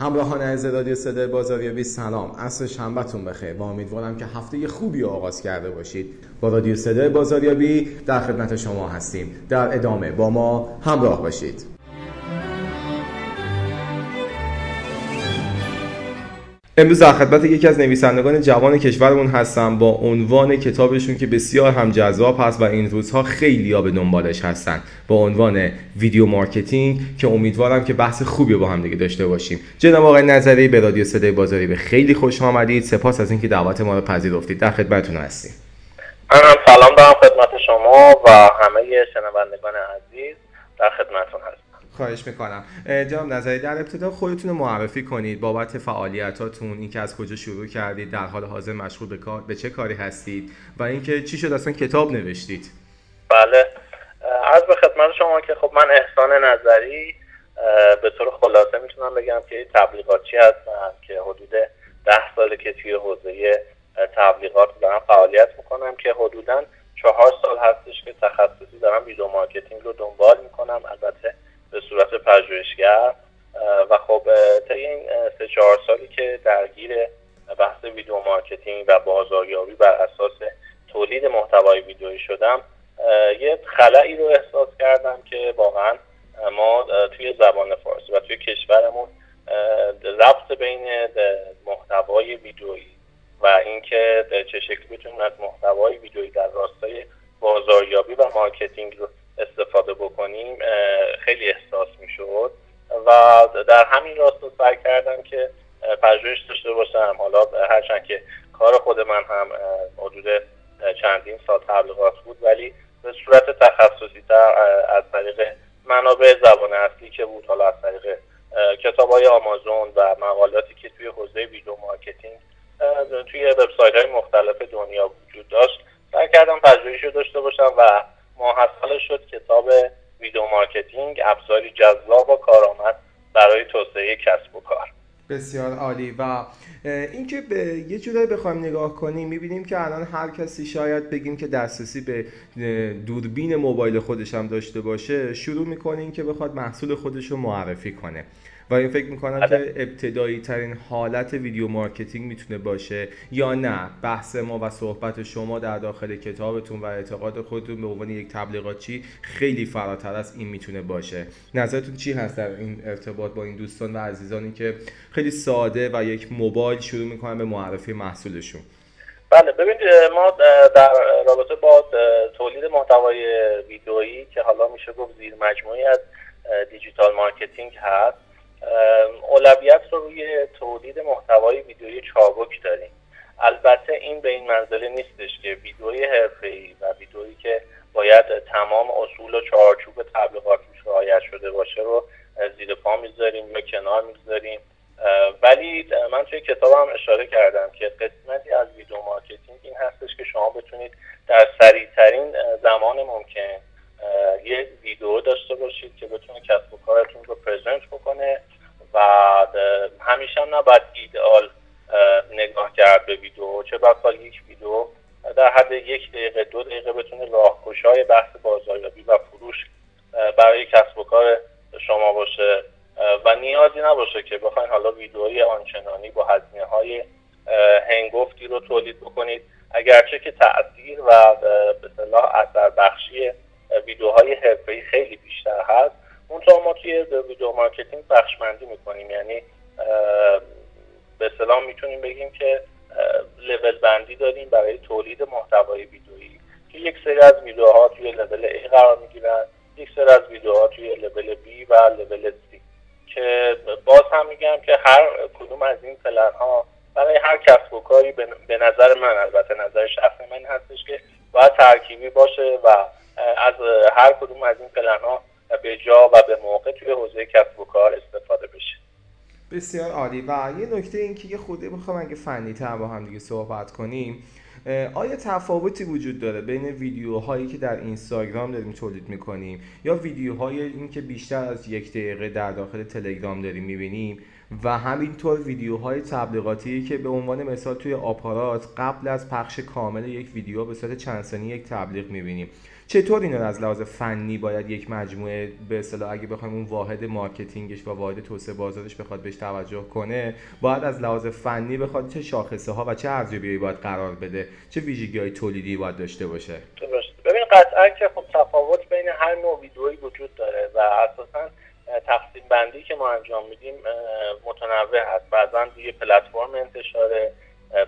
همراهان از رادیو صدای بازاریابی سلام. عصر شنبهتون بخیر. و امیدوارم که هفته خوبی آغاز کرده باشید. با رادیو صدای بازاریابی در خدمت شما هستیم. در ادامه با ما همراه باشید. امروز در خدمت یکی از نویسندگان جوان کشورمون هستم با عنوان کتابشون که بسیار هم جذاب هست و این روزها خیلی ها به دنبالش هستن. با عنوان video marketing که امیدوارم که بحث خوبی با هم دیگه داشته باشیم. جناب آقای نظری به رادیو صدای بازاریابی خیلی خوش آمدید. سپاس از اینکه دعوت ما رو پذیرفتید. در خدمتتون هستیم. منم سلام دارم خدمت شما و همه شنوندگان عزیز. در خدمتتون هستم. خواهش می‌کنم. جناب نظری در ابتدا خودتون رو معرفی کنید بابت فعالیتاتون اینکه از کجا شروع کردید در حال حاضر مشغول به کار به چه کاری هستید و اینکه چی شد اصلا کتاب نوشتید. بله. از به خدمت شما که خب من احسان نظری به طور خلاصه می‌تونم بگم که تبلیغاتچی هستم که حدود ده ساله که توی حوزه تبلیغات دارم فعالیت می‌کنم که حدودا چهار سال هستش که تخصصی دارم video marketing رو دنبال می‌کنم. البته به صورت پژوهشگر و خب طی این سه چهار سالی که درگیر بحث video marketing و بازاریابی بر اساس تولید محتوای ویدیویی شدم یه خلایی رو احساس کردم که واقعا ما توی زبان فارسی و توی کشورمون ربط بین محتوای ویدیویی و اینکه چه شکلی بتونیم از محتوای ویدیویی در راستای بازاریابی و marketing رو استفاده بکنیم خیلی احساس می‌شد و در همین راستا سعی کردم که پژوهش داشته باشم. حالا هرچند که کار خود من هم حدود چندین سال تبلیغات بود ولی به صورت تخصصی تر از طریق منابع زبان اصلی که بود حالا از طریق کتاب های آمازون و مقالاتی که توی حوزه video marketing توی وبسایت های مختلف دنیا وجود داشت سعی کردم پژوهش داشته باشم و ماحصلش شد کتاب video marketing ابزاری جذاب و کارآمد برای توسعه کسب و کار. بسیار عالی. و اینکه به یه جورایی بخوایم نگاه کنیم می‌بینیم که الان هر کسی شاید بگیم که دسترسی به دوربین موبایل خودش هم داشته باشه شروع می‌کنه که بخواد محصول خودش رو معرفی کنه. و این فکر می‌کنم که ابتدایی ترین حالت video marketing می‌تونه باشه. یا نه بحث ما و صحبت شما در داخل کتابتون و اعتقاد خودتون به عنوان یک تبلیغاتچی خیلی فراتر از این می‌تونه باشه. نظرتون چی هست در این ارتباط با این دوستان و عزیزانی که خیلی ساده و یک موبایل شروع می‌کنن به معرفی محصولشون؟ بله ببینید ما در رابطه با تولید محتوای ویدئویی که حالا میشه گفت زیر مجموعه‌ی از digital marketing هست. اولویت رو روی تولید محتوای ویدیویی چابک داریم. البته این به این منزله نیستش که ویدیوی حرفه‌ای و ویدیویی که باید تمام اصول و چارچوب تبلیغات روش رعایت شده باشه رو زیر پا می‌ذاریم یا کنار می‌ذاریم. ولی من توی کتابم اشاره کردم که قسمتی از video marketing این هستش که شما بتونید در سریعترین زمان ممکن یه ویدیو داشته باشید که بتونه کسب و کارتون رو present بکنه و همیشه هم نباید ایدئال نگاه کرد به ویدیو. چه بسا یک ویدیو در حد یک دقیقه دو دقیقه بتونه راهگشای بحث بازاریابی و فروش برای کسب و کار شما باشه. و نیازی نباشه که بخواین حالا ویدئوی آنچنانی با هزینه های هنگفتی رو تولید بکنید اگرچه که تاثیر و به اصطلاح اثر بخشی ویدیوهای حرفه‌ای خیلی بیشتر هست اونطور ما توی video marketing بخش‌بندی می‌کنیم یعنی به سلام می‌تونیم بگیم که لول بندی داریم برای تولید محتوای ویدیویی که یک سری از ویدیوها توی لول A قرار می‌گیرن یک سری از ویدیوها توی لول B و لول C. که باز هم میگم که هر کدوم از این پلن ها برای هر کسب و کاری به نظر من البته نظر شخصی من هستش که باید ترکیبی باشه و از هر کدوم از این پلن ها به جا و به موقع توی حوزه کسب و کار استفاده بشه. بسیار عالی. و یه نکته این که یه خورده می‌خوام اگه فنی تر با هم دیگه صحبت کنیم آیا تفاوتی وجود داره بین ویدیوهایی که در اینستاگرام داریم تولید می‌کنیم یا ویدیوهای این که بیشتر از یک دقیقه در داخل تلگرام داریم می‌بینیم؟ و همینطور ویدیوهای تبلیغاتی که به عنوان مثال توی آپارات قبل از پخش کامل یک ویدیو به صورت چند ثانیه یک تبلیغ می‌بینیم. چطور اینا از لحاظ فنی باید یک مجموعه به اصطلاح اگه بخوایم اون واحد marketing ش و واحد توسعه بازارش بخواد بهش توجه کنه باید از لحاظ فنی بخواد چه شاخصه ها و چه ارزیابی باید قرار بده چه ویژگی های تولیدی باید داشته باشه؟ ببین قطعا که خب تفاوت بین هر نوع ویدئویی وجود داره و اساسا تقسیم بندی که ما انجام میدیم متنوع هست. بعضا روی پلتفرم انتشاره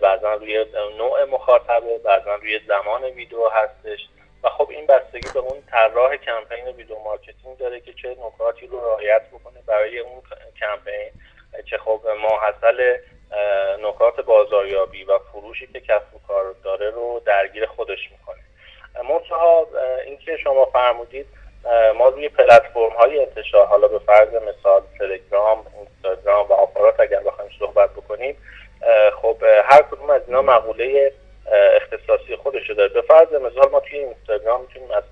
بعضا روی نوع مخاطبه بعضا روی زمان ویدیو هستش. و خب این بستگی به اون طراح کمپین video marketing داره که چه نکاتی رو رعایت بکنه برای اون کمپین. که خب ماحصل نکات بازاریابی و فروشی که کسب و کار داره رو درگیر خودش می‌کنه. منتها اینکه شما فرمودید ما روی پلتفرم های انتشار حالا به فرض مثال تلگرام اینستاگرام و آپارات اگر بخوایم صحبت بکنیم خب هر کدوم از اینا مقوله بعد مثال ما توی اینستاگرام میتونیم از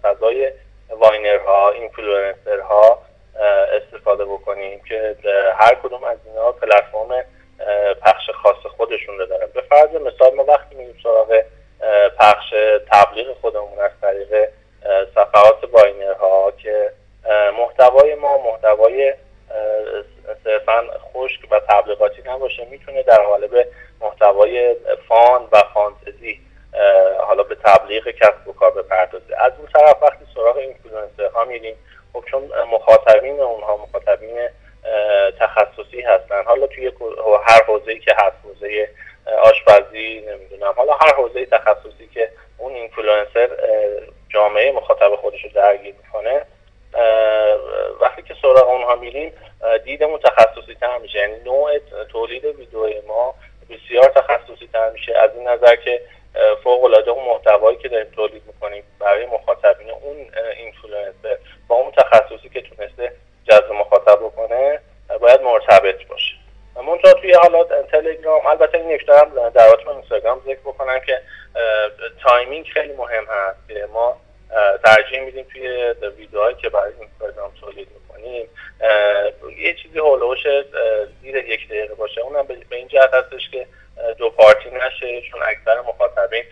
میریم دیدمون تخصصی تر میشه یعنی نوع تولید ویدیو ما بسیار تخصصی تر میشه. از این نظر که فوق العاده اون محتوایی که داریم تولید می‌کنیم برای مخاطبین اون اینفلوئنسر با اون تخصصی که تونسته جذب مخاطب بکنه باید مرتبط باشه. منتها توی حالا تلگرام البته این یک دارم در اینستاگرام ذکر بکنم که timing خیلی مهم هست که ما ترجیح میدیم توی ویدیوهایی که برای اینستاگرام تولید می‌کنیم یه چیزی هولوش زیر یک دقیقه باشه. اونم به این جهت هستش که دو پارتی نشه چون اکثر مخاطبین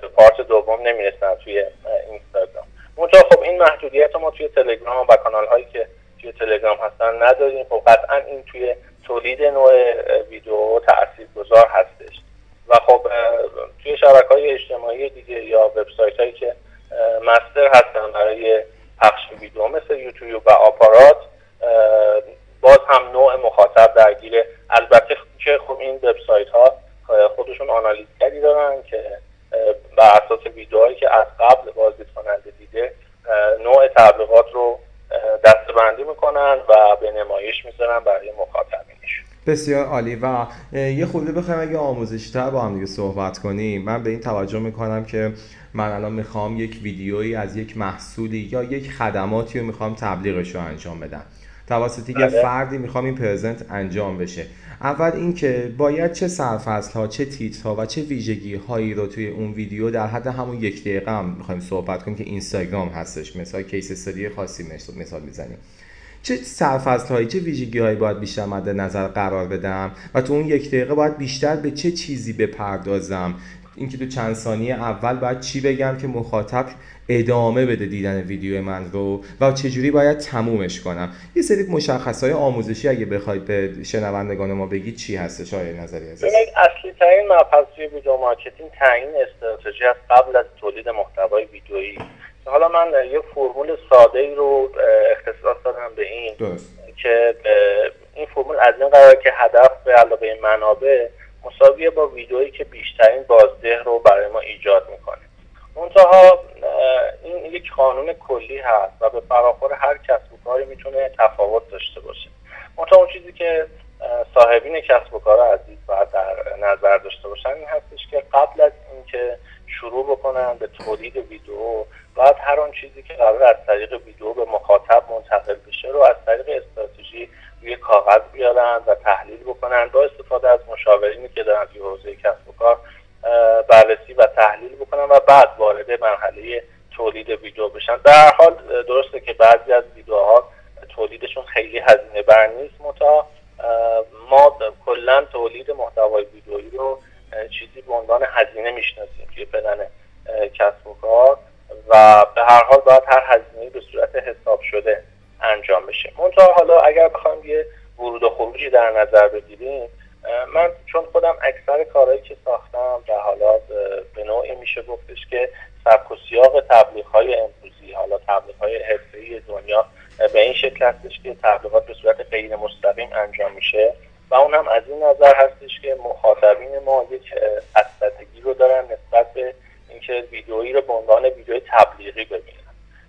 به پارت دوم نمی‌رسن توی اینستاگرام. منتها خب این محدودیت ما توی تلگرام و کانال هایی که توی تلگرام هستن نداریم. خب قطعا این توی تولید نوع ویدیو تأثیر گذار هستش. و خب توی شبکه های اجتماعی دیگه یا وبسایت هایی که مستر هستن برای پخش ویدیو مثل یوتیوب و آپارات باز هم نوع مخاطب درگیره البته که خب این وبسایت ها خودشون آنالیزگری دارن که بر اساس ویدیوهایی که از قبل بازدید کننده دیده نوع تبلیغات رو دستبندی می‌کنن و به نمایش می‌ذارن برای مخاطبینش بسیار عالی. و یه خورده بخوایم اگه آموزشی تر با هم دیگه صحبت کنیم من به این توجه می‌کنم که من الان می‌خوام یک ویدیویی از یک محصولی یا یک خدماتی رو می‌خوام تبلیغش رو انجام بدم. توسط یه بله. فردی می‌خوام این پرزنت انجام بشه. اول اینکه باید چه سرفصل ها چه ها و چه ویژگی هایی رو توی اون ویدیو در حد همون یک دقیقه هم می‌خوایم صحبت کنیم که اینستاگرام هستش. مثال کیس استادی خاصی مثال می‌زنیم. چه سرفصل هایی چه ویژگی هایی باید بیشتر مد نظر قرار بدم و تو اون یک دقیقه باید بیشتر به چه چیزی بپردازم؟ اینکه تو چند ثانیه اول باید چی بگم که مخاطب ادامه بده دیدن ویدیو من رو و چجوری باید تمومش کنم؟ یه سری مشخصه های آموزشی اگه بخواید به شنوندگان ما بگید چی هستش؟ آیا نظری هست اصلی ترین مبحث video marketing تعیین استراتژی قبل از تولید محتوای ویدیویی. حالا من یه فرمول ساده ای رو اختصاص دادم به این که این فرمول از این قرار که هدف به علاوه منابع مساویه با ویدئویی که بیشترین بازده رو برای ما ایجاد می‌کنه. منتها این یک قانون کلی هست و به فراخور هر کسب و کاری می‌تونه تفاوت داشته باشه. منتها اون چیزی که صاحبین کسب و کار عزیز باید در نظر داشته باشن این هستش که قبل از اینکه شروع بکنن به تولید ویدیو باید هر آن چیزی که قرار از طریق ویدیو به مخاطب منتقل بشه رو از طریق استراتژی روی کاغذ بیارن و تحلیل بکنن. با استفاده از مشاورینی که دارن توی حوزه کسب و کار بررسی و تحلیل بکنن و بعد وارد مرحله تولید ویدیو بشن. در حال درسته که بعضی از ویدیوها تولیدشون خیلی هزینه بر نیست متا ما کلا تولید محتوای ویدئویی رو چیزی به عنوان هزینه می‌شناسیم توی پلن کسب و کار. و به هر حال باید هر هزینه به صورت حساب شده انجام بشه. منتها حالا اگر بخوایم یه ورود و خروجی در نظر بگیریم من چون خودم اکثر کارهایی که ساختم در حالات به نوعی میشه گفتش که سبک و سیاق تبلیغ های امروزی حالا تبلیغ های حرفه‌ای دنیا به این شکل هستش که تبلیغات به صورت غیر مستقیم انجام میشه و اون هم از این نظر هستش که مخاطبین ما یک اساتگی رو دارن نسبت به اینکه ویدئویی رو به عنوان ویدئوی تبلیغی ببینن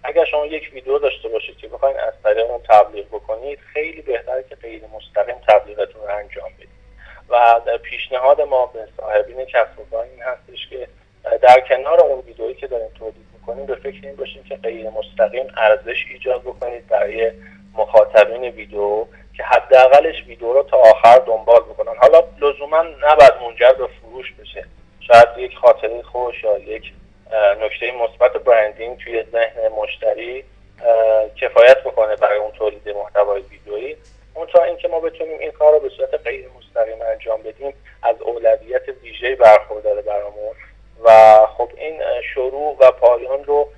اگر شما یک ویدیو داشته باشید که بخواین از طریق اون تبلیغ بکنید خیلی بهتره که غیر مستقیم تبلیغتون رو انجام بدید و پیشنهاد ما به صاحبین کسب و کار این هستش که در کنار اون ویدئویی که داریم تولید می‌کنیم به فکر این باشیم که غیر مستقیم ارزش ایجاد بکنید برای مخاطبین ویدیو که حداقلش ویدیو رو تا آخر دنبال بکنن. حالا لزوما نباید منجر به فروش بشه. شاید یک خاطره خوش یا یک نکته مثبت برندینگ توی ذهن مشتری کفایت بکنه برای اون تولید محتوای ویدیویی. اون اینکه ما بتونیم این کار رو به صورت غیر مستقیم انجام بدیم از اولویت ویژه برخورداره برامون و خب این شروع و پایان رو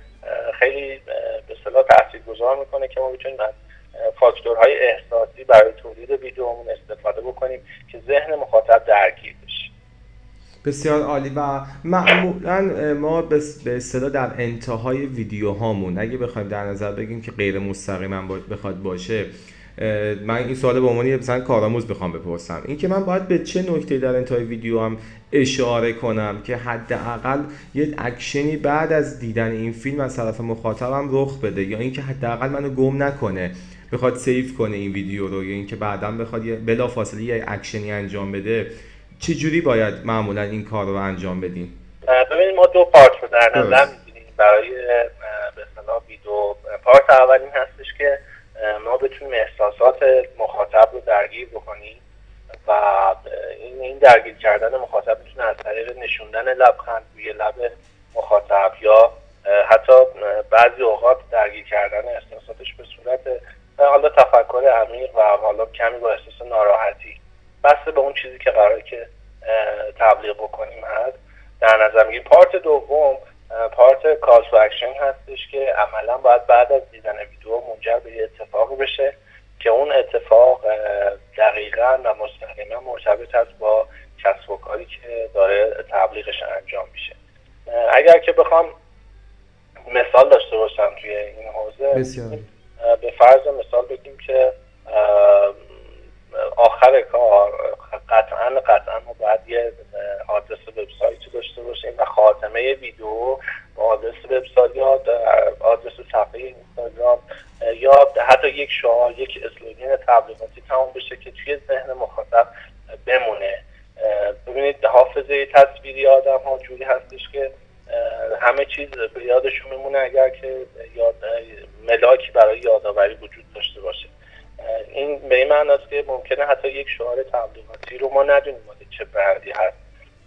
خیلی به صلاح تاثیرگذار می‌کنه که ما بتونیم از فاکتورهای احساسی برای تولید ویدیومون استفاده بکنیم که ذهن مخاطب درگیر بشه بسیار عالی و معمولا ما به اصطلاح در انتهای ویدیو هامون اگه بخوایم در نظر بگیم که غیر مستقیما بخواد باشه من این سوال به عنوان مثلا کارآموز بخوام بپرسم. اینکه من باید به چه نکته در انتهای ویدیو هم اشاره کنم که حداقل یه اکشنی بعد از دیدن این فیلم از طرف مخاطبم رخ بده یا اینکه حداقل منو گم نکنه بخواد save کنه این ویدیو رو یا اینکه بعدا بخواد بلا فاصله یه اکشنی انجام بده. چه جوری باید معمولا این کار رو انجام بدیم ببینید ما دو part رو در نظر می‌گیریم. برای یه ویدیو part اول این هستش که ما بتونیم احساسات مخاطب رو درگیر بکنیم و این این درگیر کردن مخاطب می‌تونه از طریق نشوندن لبخند روی لب مخاطب یا حتی بعضی اوقات درگیر کردن احساساتش به صورت حالا تفکر عمیق و حالا کمی با احساس ناراحتی. بسته به اون چیزی که قراره که تبلیغ بکنیم هست. در نظر می‌گیریم part دوم part call to action هستش که عملا باید بعد از دیدن ویدیو منجر به اتفاقی بشه که اون اتفاق دقیقا و مستقیما مرتبط است با کسب و کاری که داره تبلیغش انجام میشه. اگر که بخوام مثال داشته باشم توی این حوزه به فرض مثال بگیم که آخر کار قطعا قطعا ما باید یه آدرس وبسایتی داشته باشیم و خاتمه ویدیو با آدرس وبسایت یا آدرس صفحه اینستاگرام یا حتی یک شعار یک اسلوگن تبلیغاتی تمام بشه که توی ذهن مخاطب بمونه. ببینید حافظه تصویری آدم ها جوری هستش که همه چیز به یادشون میمونه اگر که یاد ملاکی برای یادآوری وجود داشته باشه. این به این است که ممکنه حتی یک شعار تبلیغاتی رو ما ندونیم چه برندی هست.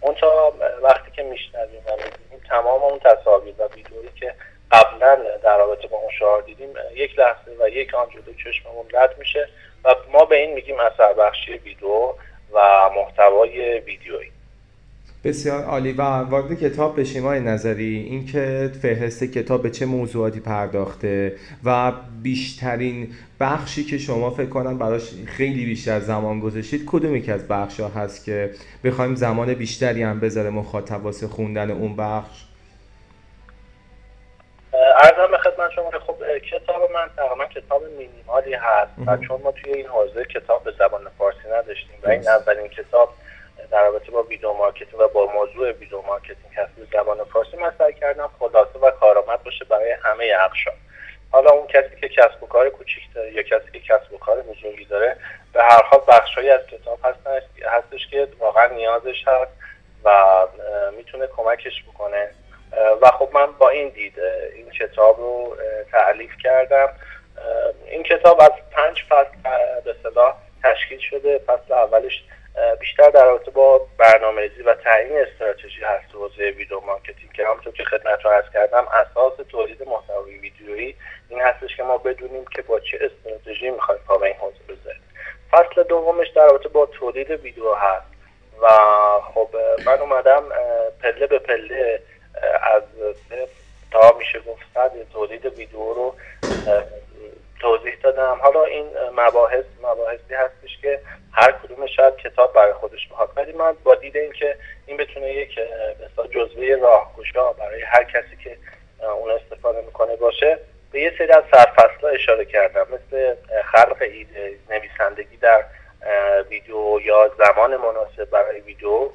اون تا وقتی که میشنویم و می‌بینیم تمام اون تصاویر و ویدئویی که قبلا در رابطه با اون شعار دیدیم یک لحظه و یک آن جلو چشممون رد میشه و ما به این میگیم اثر بخشی ویدیو و محتوای ویدیویی بسیار عالی و وارد کتاب بشیم های نظری. اینکه فهرست کتاب به چه موضوعاتی پرداخته و بیشترین بخشی که شما فکر کنم براش خیلی بیشتر زمان گذاشتید کدومی که از بخش ها هست که بخوایم زمان بیشتری هم بذاره مخاطب واسه خوندن اون بخش؟ عرضم به خدمت شما که خب کتاب من تقریبا کتاب مینیمالی هست. و چون ما توی این حوزه کتاب به زبان فارسی نداشتیم و این اولین کتاب در رابطه با video marketing و با موضوع video marketing هست. به زبان فارسی سعی کردم خلاصه و کارآمد باشه برای همه اقشار حالا اون کسی که کسب و کار کوچیک داره یا کسی که کسب و کار بزرگی داره به هر حال بخشهایی از کتاب هستن هستش که واقعا نیازش هست و می‌تونه کمکش بکنه. و خب من با این دید این کتاب رو تألیف کردم. این کتاب از پنج فصل به اصطلاح تشکیل شده. فصل اولش بیشتر در رابطه با برنامه‌ریزی و تعیین استراتژی هست حوزه video marketing که همونطور که خدمتتون عرض کردم اساس تولید محتوای ویدیویی این هستش که ما بدونیم که با چه استراتژی می‌خوایم پا به این حوزه بذاریم. فصل دومش در رابطه با تولید ویدیو هست و خب من اومدم پله به پله از تا میشه گفت تولید ویدیو رو توضیح دادم. حالا این مباحث مباحثی هستش که هر کدوم شاید کتاب برای خودش بخواد ولی من با دید اینکه این بتونه یک مثلا جزوه راهگشا برای هر کسی که اون استفاده می‌کنه باشه به یه سری از سرفصل اشاره کردم. مثل خلق ایده نویسندگی در ویدیو یا زمان مناسب برای ویدیو.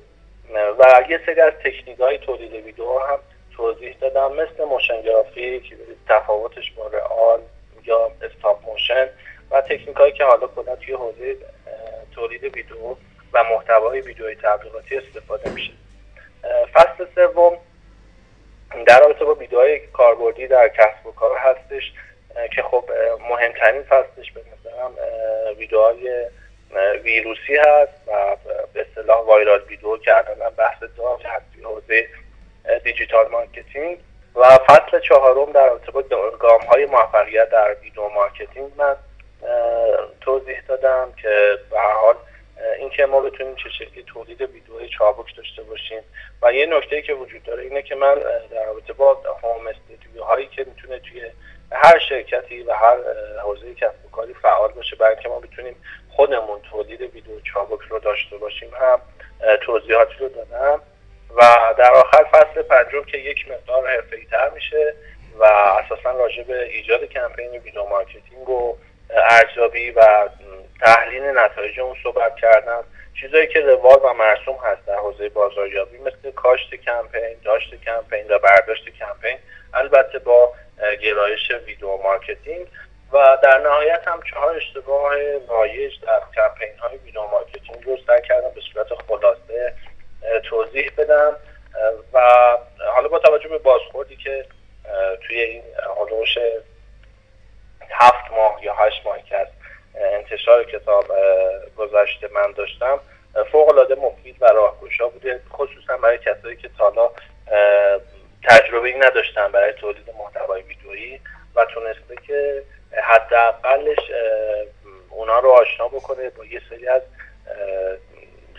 و یه سری از تکنیک های تولید ویدیو هم توضیح دادم. مثل motion graphic تفاوتش با real یا stop motion و تکنیک هایی که حالا کلا توی حوزه تولید ویدیو و محتوای ویدیوی تبلیغاتی استفاده میشه. فصل سوم در رابطه با ویدیوهای کاربردی در کسب و کار هستش که خب مهمترین فصلش به نظرم ویدیوهای ویروسی هست و به اصطلاح viral video که الان بحث داغ هست توی حوزه digital marketing. و فصل چهارم در رابطه با گام های موفقیت در video marketing من توضیح دادم که به هر حال اینکه ما بتونیم چه شکلی تولید ویدیوهای چابک داشته باشیم و یه نکته که وجود داره اینه که من در رابطه با home studio هایی که می‌تونه توی هر شرکتی و هر حوزه کسب و کاری فعال باشه برای اینکه ما بتونیم خودمون تولید ویدیو چابک رو داشته باشیم هم توضیحاتی رو دادم. و در آخر فصل پنجم که یک مقدار حرفه‌ای تر میشه و اساسا راجع به ایجاد کمپین video marketing و ارزیابی و تحلیل نتایج اون صحبت کردم چیزایی که روال و مرسوم هست در حوزه بازاریابی مثل کاشت کمپین داشت کمپین و برداشت کمپین البته با گرایش video marketing. و در نهایت هم چهار اشتباه رایج در کمپین های video marketing رو سعی کردم به صورت خلاصه توضیح بدم. و حالا با توجه به بازخوردی که توی این حلوش هفت ماه یا هشت ماه که از انتشار کتاب گذشته من داشتم فوق العاده مفید و راهگشا بوده خصوصا برای کسایی که تالا تجربه ای نداشتن برای تولید محتوای ویدیویی و تونسته که حداقلش اونا رو آشنا بکنه با یه سری از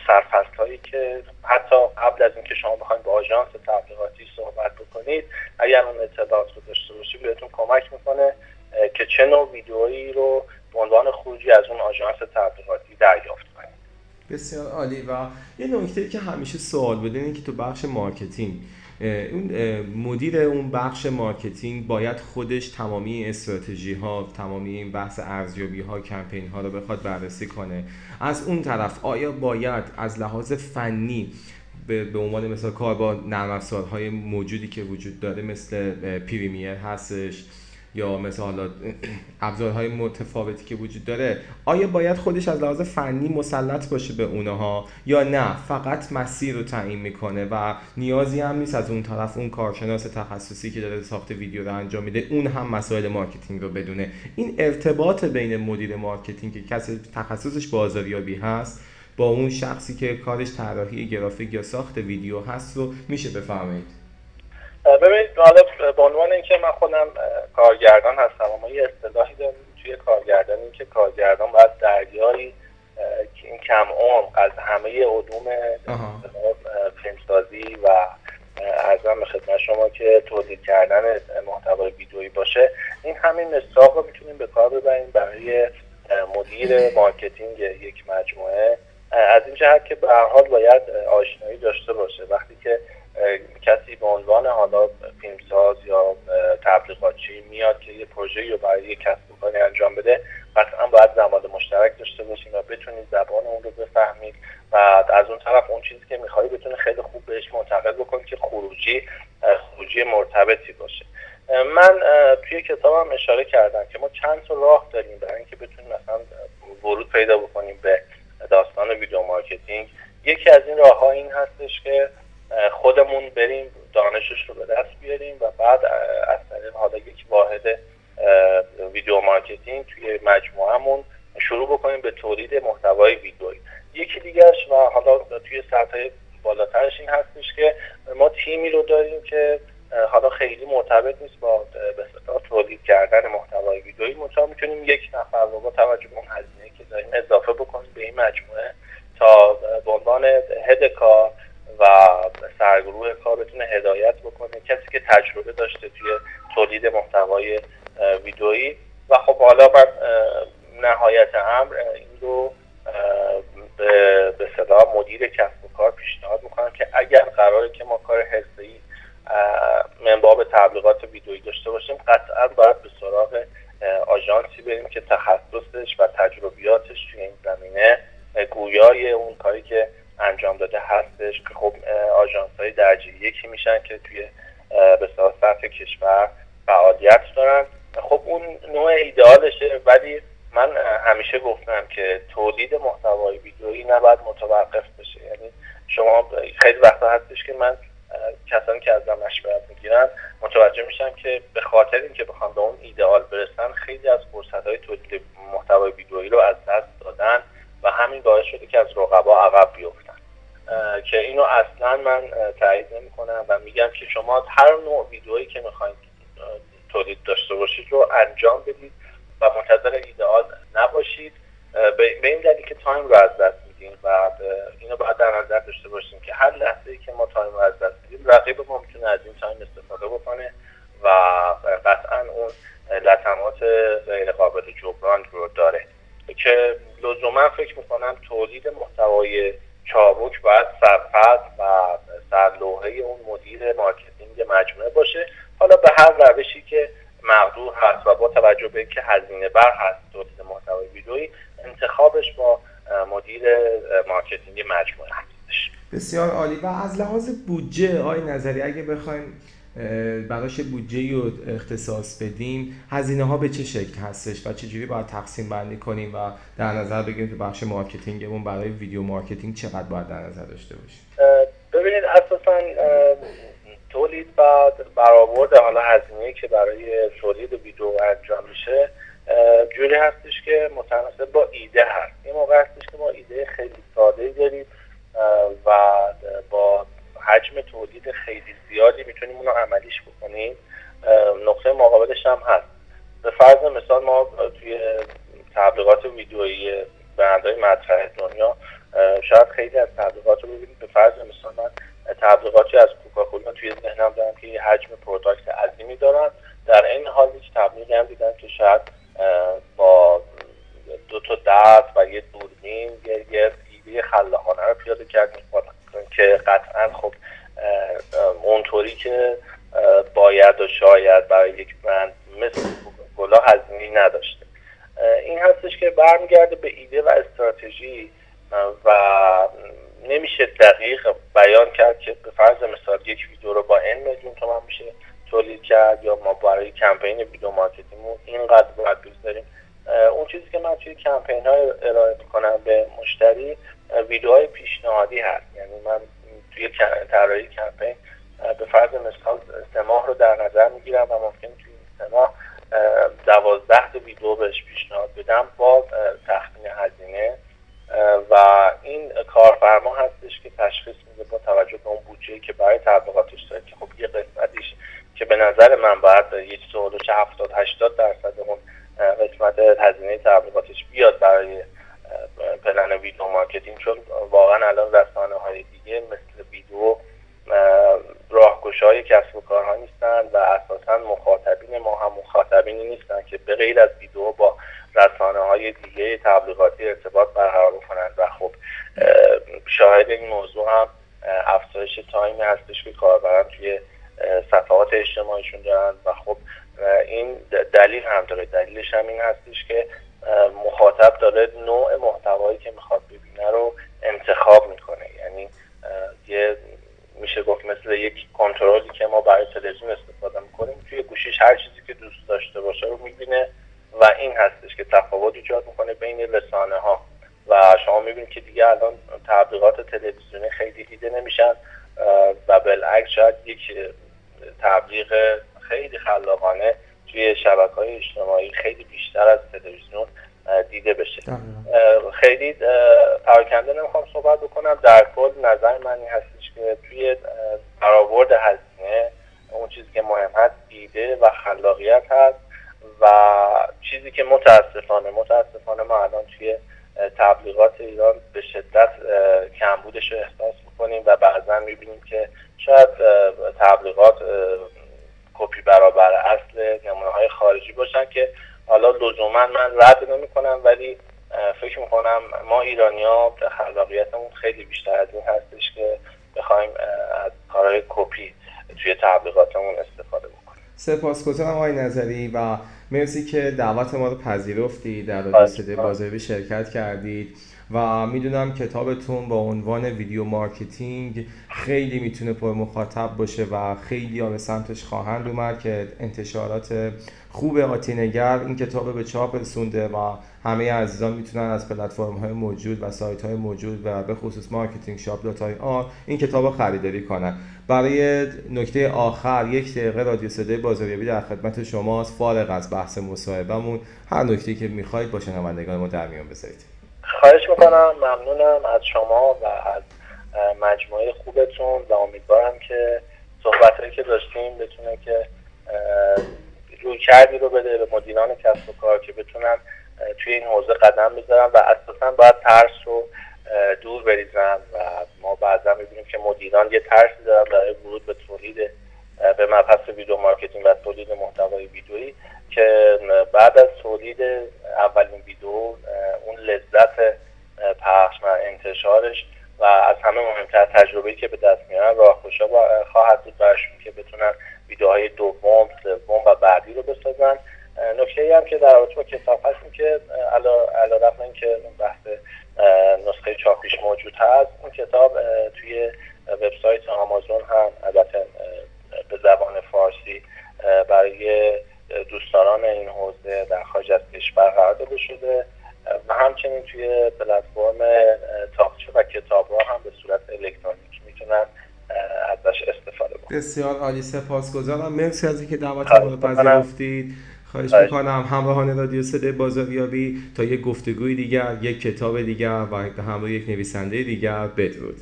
سرفست هایی که حتی قبل از اینکه شما بخواید با آژانس تبلیغاتی صحبت بکنید اگر اون اطلاعات رو داشته باشید بهتون کمک می‌کنه که چه نوع ویدئویی رو به عنوان خروجی از اون آژانس تبلیغاتی دریافت کنید. بسیار عالی. و یه نکته که همیشه سوال بوده اینه که تو بخش marketing اون مدیر اون بخش marketing باید خودش تمامی استراتژی ها تمامی این بحث ارزیابی ها کمپین ها رو بخواد بررسی کنه. از اون طرف آیا باید از لحاظ فنی به عنوان مثلا کار با نرم افزارهای موجودی که وجود داره مثل Premiere هستش یا مثل حالا ابزارهای متفاوتی که وجود داره آیا باید خودش از لحاظ فنی مسلط باشه به اونها یا نه؟ فقط مسیر رو تعیین می‌کنه و نیازی هم نیست از اون طرف اون کارشناس تخصصی که داره ساخت ویدیو رو انجام میده اون هم مسائل marketing رو بدونه. این ارتباط بین مدیر marketing که کسی تخصصش بازاریابی هست با اون شخصی که کارش طراحی گرافیک یا ساخت ویدیو هست رو میشه بفهمید ببینید حالا به عنوان اینکه من خودم کارگردان هستم اما یه اصطلاحی داریم توی کارگردانی که کارگردان باید دریایی این کم عمق از همه علوم فیلمسازی و عرضم به خدمت شما که تولید کردن محتوای ویدئویی باشه این همین مصداق رو می‌تونیم به کار ببریم برای مدیر marketing یک مجموعه. از این جهت که به حال باید آشنایی داشته باشه. وقتی که کسی به عنوان حالا فیلمساز یا تبلیغاتچی میاد که یه پروژه رو برای یک کسب و کاری انجام بده قطعا باید زبان مشترک داشته باشیم و بتونید زبان اون رو بفهمید. و از اون طرف اون چیزی که میخوایی بتونه خیلی خوب بهش منتقل بکن که خروجی خروجی مرتبطی باشه. من توی کتابم اشاره کردم که ما چند تا راه داریم برای اینکه بتونیم مثلا ورود پیدا بکنیم به داستان video marketing. یکی از این راه ها این هستش که خودمون بریم دانشش رو به دست بیاریم و بعد از طریق حالا یک واحد video marketing توی مجموعهمون شروع بکنیم به تولید محتوای ویدئویی. یکی دیگرش و حالا توی سطح بالاترش این هستش که ما تیمی رو داریم که حالا خیلی مرتبط نیست با به تولید کردن محتوای ویدئویی. ما می‌تونیم یک نفر رو با توجه به اون هزینه که داریم اضافه بکنیم به این مجموعه تا به عنوان هد کار و سرگروه کار بتونه هدایت بکنه. کسی که تجربه داشته توی تولید محتوای ویدئویی. و خب حالا بر نهایت امر این رو به صدا مدیر کسب و کار پیشنهاد می‌کنم که اگر قراره که ما کار حرفه‌ای منباب تبلیغات ویدئویی داشته باشیم قطعا باید به سراغ آژانسی بریم که تخصصش و تجربیاتش توی این زمینه گویای اون کاری که انجام داده هستش که خب آژانس های درجه یکی میشن که توی به سطح کشور فعالیت دارن. خب اون نوع ایدئالشه ولی من همیشه گفتم که تولید محتوای ویدیویی نباید متوقف بشه. یعنی شما خیلی وقتا هستش که من کسانی که ازم مشورت می‌گیرن متوجه میشم که به خاطر اینکه بخوام به اون ایدئال برسن خیلی از فرصت های تولید محتوای ویدیویی رو از دست دادن و همین باعث شده که از رقبا عقب بیفتن که اینو اصلا من تایید نمی کنم و میگم که شما هر نوع ویدئویی که می‌خواید تولید داشته باشید رو انجام بدید و منتظر ایدئال نباشید. به این دلیل که time رو از دست میدیم و اینو باید در نظر داشته باشیم که هر لحظه ای که ما time رو از دست میدیم رقیب ما می‌تونه از این time استفاده بکنه و قطعا اون لطمات غیر قابل جبران رو داره. که لزوما فکر می‌کنم تولید محتوای چابک باید سرپد و سرلوحه اون مدیر marketing مجموعه باشه. حالا به هر روشی که مقدور هست و با توجه به اینکه هزینه بر هست تولید محتوای ویدئویی انتخابش با مدیر marketing مجموعه هستش. بسیار عالی. و از لحاظ بودجه آی نظری اگه بخوایم براش بودجه رو اختصاص بدیم هزینه ها به چه شکل هستش و چجوری باید تقسیم بندی کنیم و در نظر بگیریم که بخش marketing مون برای video marketing چقدر باید در نظر داشته باشیم؟ ببینید اساسا تولید و برآورد حالا هزینه که برای تولید ویدیو انجام میشه جوری هستش که متناسب با ایده هست این موقع هستش که ما ایده خیلی ساده داریم و با حجم تولید خیلی زیادی می‌تونیم اونو عملیش بکنیم. نقطه مقابلش هم هست. به فرض مثال ما توی تبلیغات ویدیویی برندهای مطرح دنیا شاید خیلی از تبلیغات رو ببینید به فرض مثال من تبلیغاتی از کوکاکولا توی ذهنم دارم که یه حجم پروداکت عظیمی دارن. در این حال یک تبلیغی هم دیدم که شاید با دو تا دست و یه دوربین یه ایده خلاقانه رو پیاده کرد که قطعا خب اونطوری که باید و شاید برای یک برند مثل کوکاکولا هزینه نداشته. این هستش که برمیگرده به ایده و استراتژی و نمیشه دقیق بیان کرد که به فرض مثال یک ویدیو رو با n میلیون تومن میشه تولید کرد یا ما برای کمپین video marketing مون اینقدر باید بگذاریم. اون چیزی که من توی کمپین های ارائه می‌کنم به مشتری ویدیوهای پیشنهادی هست. یعنی من توی طراحی کمپین. به فرض مثال سه رو در نظر می‌گیرم و ممکن توی سه ماه دوازده ویدیو بهش پیشنهاد بدم با تخمین هزینه. و این کارفرما هستش که تشخیص میده با توجه به اون بودجه که برای تبلیغاتش داره. که خب یه قسمتیش که به نظر من باید یه چه 70 80 درصد اون قسمت هزینه تبلیغاتش بیاد برای plan video marketing چون واقعا الان رسانه های دیگه مثل ویدیو راهگشای کسب و کارها نیستن و اساسا مخاطبین ما هم مخاطبینی نیستن که به غیر از ویدیو با رسانه های دیگه تبلیغاتی ارتباط برقرار بکنند و خب شاهد این موضوع هم افزایش تایمی هستش که کاربران توی صفحات اجتماعیشون دارن. و خب این دلیل هم داره. دلیلش هم این هستش که مخاطب داره نوع محتوایی که می‌خواد ببینه رو انتخاب می‌کنه. یعنی یه میشه گفت مثل یک کنترلی که ما برای تلویزیون استفاده می‌کنیم توی گوشیش هر چیزی که دوست داشته باشه رو می‌بینه و این هستش که تفاوت ایجاد می‌کنه بین رسانه ها و شما می‌بینید که دیگه الان تبلیغات تلویزیونی خیلی دیده نمیشن و بالعکس شاید یک تبلیغ خیلی خلاقانه توی شبکه های اجتماعی خیلی بیشتر از تلویزیون دیده بشه. خیلی پراکنده نمی‌خوام صحبت بکنم. در کل نظر من این هستش که توی برآورد هزینه اون چیزی که مهم هست ایده و خلاقیت هست و چیزی که متاسفانه متاسفانه ما الان توی تبلیغات ایران به شدت کمبودش رو احساس می‌کنیم و بعضا می‌بینیم که شاید تبلیغات کپی برابر اصل نمونه های خارجی باشن که حالا لزوما من رد نمی کنم ولی فکر می‌کنم ما ایرانی ها خلاقیتمون خیلی بیشتر از این هستش که بخوایم از کارهای کپی توی تبلیغاتمون استفاده بکنیم. سپاسگزارم آقای نظری و مرسی که دعوت ما رو پذیرفتی در رادیو صدای بازاریابی شرکت کردید. و می‌دونم کتابتون با عنوان video marketing خیلی می‌تونه پر مخاطب باشه و خیلی ها به سمتش خواهند اومد که انتشارات خوب آتینگر این کتاب به چاپ رسونده و همه عزیزان می‌تونن از پلتفرم های موجود و سایت های موجود و به خصوص مارکتینگ شاپ دات آن این کتاب رو خریداری کنن. برای نکته آخر یک دقیقه رادیو صدای بازاریابی در خدمت شماست. فارغ از بحث مصاحبهمون هر نکته که می‌خواید با شنوندگان ما در میان بذارید. خواهش می‌کنم ممنونم از شما و از مجموعه خوبتون و امیدوارم که صحبت که داشتیم بتونه یک رویکردی رو بده به مدیران کسب و کار که بتونن توی این حوزه قدم بذارن و اساسا باید ترس رو دور بریزن و ما بعضا می‌بینیم که مدیران یه ترسی دارن برای ورود به تولید به مبحث video marketing و تولید محتوای ویدیویی. که بعد از تولید اولین ویدیو اون لذت پخش و انتشارش و از همه مهمتر تجربه که به دست میارن راه خوشا خواهد بود برشون که بتونن ویدیوهای دوم سوم و بعدی رو بسازن. نکته ای هم که در رابطه با کتاب هستیم که علا این که بحث نسخه چاپیش موجود هست اون کتاب توی وبسایت آمازون هم البته به زبان فارسی برای دوستداران این حوزه در خارج از کشور قرار داده شده. و همچنین توی پلتفرم تاقچه و کتاب هم به صورت الکترونیک می‌تونن ازش استفاده کنن. بسیار عالی. سپاسگزارم. مرسی از اینکه دعوت ما رو پذیرفتید. خواهش می‌کنم همراهان رادیو صدای بازاریابی تا یک گفتگوی دیگر یک کتاب دیگر و همراه یک نویسنده دیگر. بدرود.